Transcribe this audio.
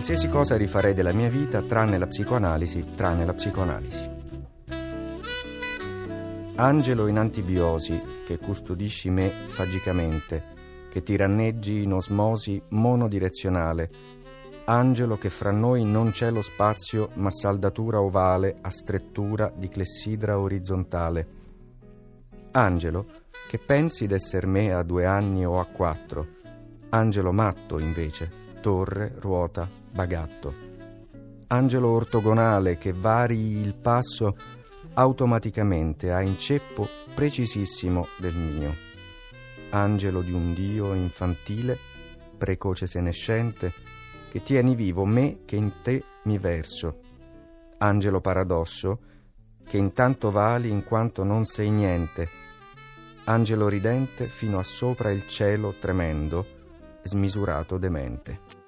Qualsiasi cosa rifarei della mia vita tranne la psicoanalisi, tranne la psicoanalisi. Angelo in antibiosi, che custodisci me fagicamente, che tiranneggi in osmosi monodirezionale, angelo che fra noi non c'è lo spazio ma saldatura ovale a strettura di clessidra orizzontale. Angelo che pensi d'esser me a due anni o a quattro, angelo matto invece, torre, ruota, bagatto. Angelo ortogonale che vari il passo automaticamente a inceppo precisissimo del mio. Angelo di un Dio infantile, precoce senescente, che tieni vivo me che in te mi verso. Angelo paradosso, che intanto vali in quanto non sei niente. Angelo ridente fino a sopra il cielo tremendo, smisurato demente.